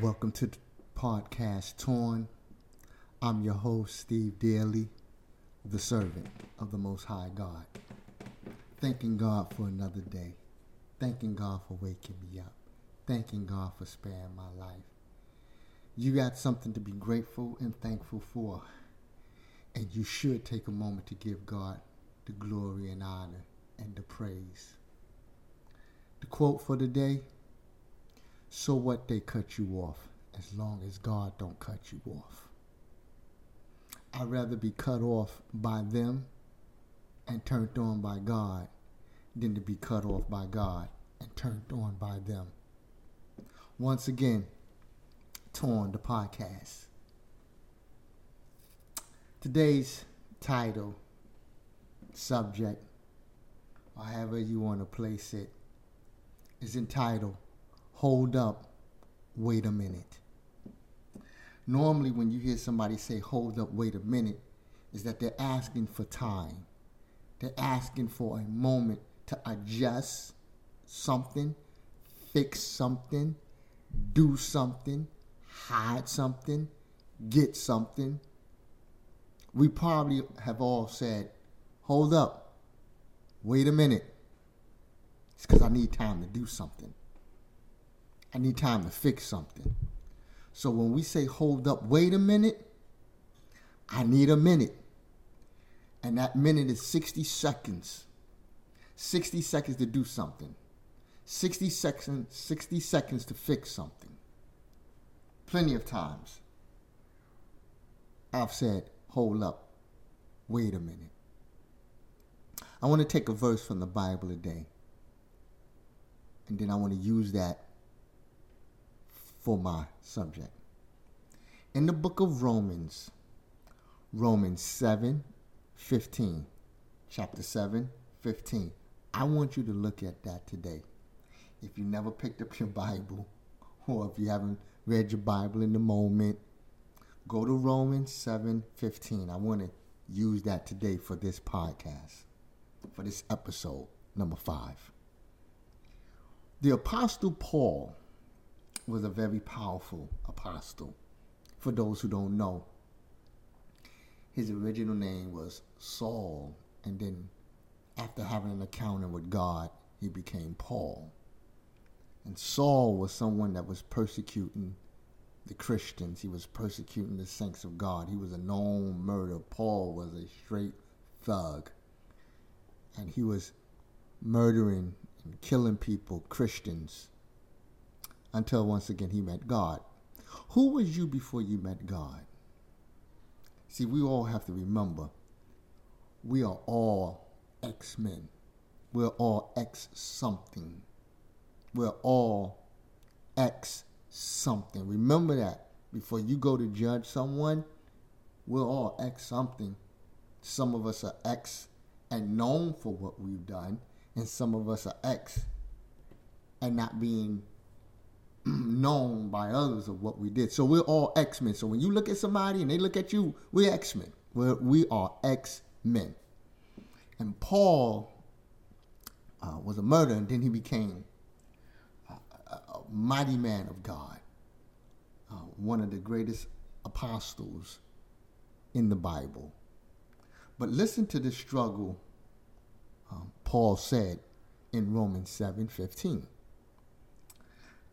Welcome to the podcast Torn. I'm your host, Steve Daly, the servant of the Most High God. Thanking God for another day. Thanking God for waking me up. Thanking God for sparing my life. You got something to be grateful and thankful for. And you should take a moment to give God the glory and honor and the praise. The quote for the day so what they cut you off as long as God don't cut you off. I'd rather be cut off by them and turned on by God than to be cut off by God and turned on by them. Once again, Torn the podcast. Today's title, subject, or however you want to place it, is entitled hold up, wait a minute. Normally, when you hear somebody say, hold up, wait a minute, is that they're asking for time. They're asking for a moment to adjust something, fix something, do something, hide something, get something. We probably have all said, hold up, wait a minute. It's because I need time to do something. I need time to fix something. So when we say hold up, wait a minute, I need a minute. And that minute is 60 seconds. 60 seconds to do something. 60 seconds 60 seconds to fix something. Plenty of times I've said, hold up, wait a minute. I want to take a verse from the Bible today. And then I want to use that for my subject. In the book of Romans, Romans 7 15, chapter 7 15, I want you to look at that today. If you never picked up your Bible, or if you haven't read your Bible in the moment, go to Romans 7 15. I want to use that today for this podcast, for this episode, number five. The Apostle Paul was a very powerful apostle. For those who don't know, his original name was Saul, and then after having an encounter with God, he became Paul. And Saul was someone that was persecuting the Christians. He was persecuting the saints of God. He was a known murderer. Paul was a straight thug. And he was murdering and killing people, Christians, until once again he met God. Who was you before you met God? See, we all have to remember we are all X men. We're all X something. We're all X something. Remember that before you go to judge someone, we're all X something. Some of us are X and known for what we've done, and some of us are X and not being known by others of what we did. So we're all X Men. So when you look at somebody and they look at you, we're X Men. We're, we are X Men. And Paul uh, was a murderer, and then he became a, a, a mighty man of God, uh, one of the greatest apostles in the Bible. But listen to the struggle um, Paul said in Romans 7 15.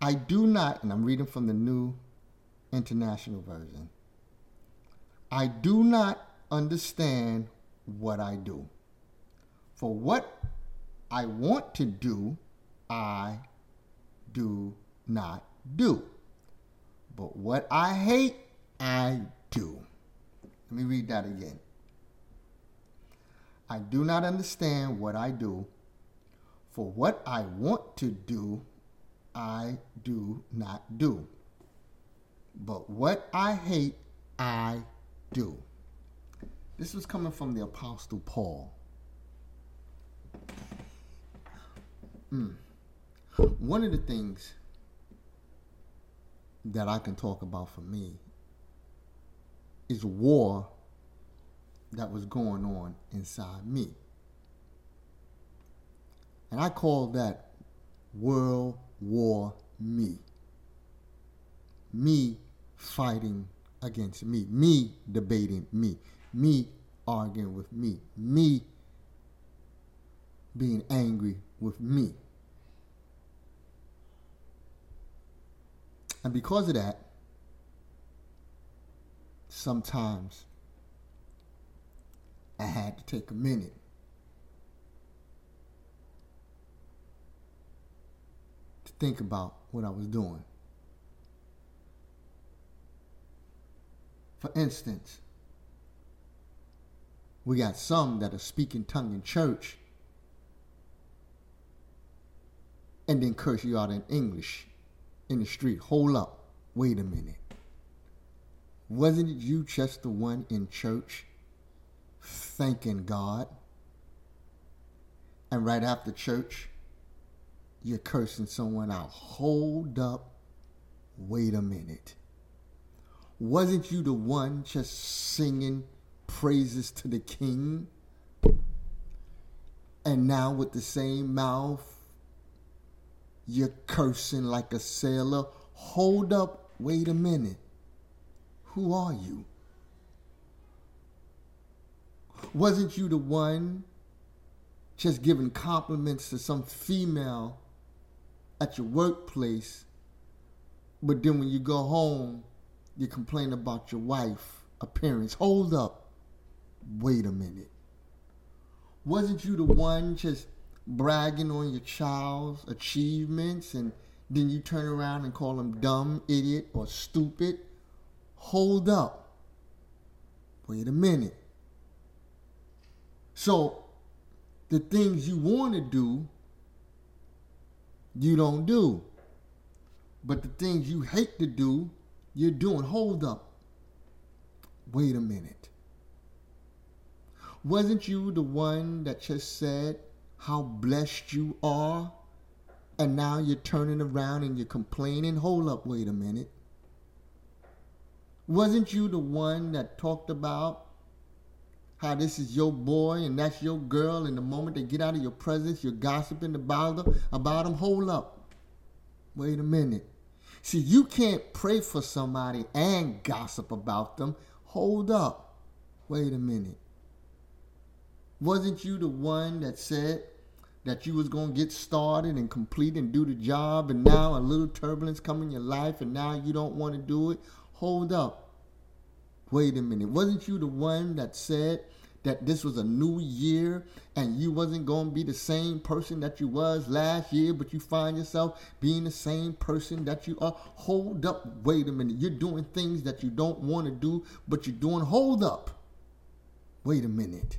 I do not, and I'm reading from the New International Version, I do not understand what I do. For what I want to do, I do not do. But what I hate, I do. Let me read that again. I do not understand what I do. For what I want to do, I do not do. But what I hate, I do. This was coming from the Apostle Paul. Mm. One of the things that I can talk about for me is war that was going on inside me. And I call that World War Me. me fighting against me, me debating me, me arguing with me, me being angry with me. And because of that, sometimes I had to take a minute to think about what I was doing. For instance, we got some that are speaking tongue in church and then curse you out in English in the street. Hold up. Wait a minute. Wasn't it you just the one in church thanking God? And right after church, you're cursing someone out. Hold up. Wait a minute. Wasn't you the one just singing praises to the king? And now with the same mouth, you're cursing like a sailor. Hold up, wait a minute. Who are you? Wasn't you the one just giving compliments to some female at your workplace, but then when you go home, you complain about your wife appearance. Hold up. Wait a minute. Wasn't you the one just bragging on your child's achievements and then you turn around and call him dumb, idiot, or stupid? Hold up. Wait a minute. So, the things you want to do, you don't do. But the things you hate to do, you're doing. Hold up. Wait a minute. Wasn't you the one that just said how blessed you are? And now you're turning around and you're complaining? Hold up, wait a minute. Wasn't you the one that talked about how this is your boy and that's your girl, and the moment they get out of your presence, you're gossiping about them? About them? Hold up. Wait a minute. See, you can't pray for somebody and gossip about them. Hold up. Wait a minute. Wasn't you the one that said that you was going to get started and complete and do the job and now a little turbulence come in your life and now you don't want to do it? Hold up. Wait a minute. Wasn't you the one that said that this was a new year and you wasn't going to be the same person that you was last year, but you find yourself being the same person that you are? Hold up. Wait a minute. You're doing things that you don't want to do, but you're doing. Hold up. Wait a minute.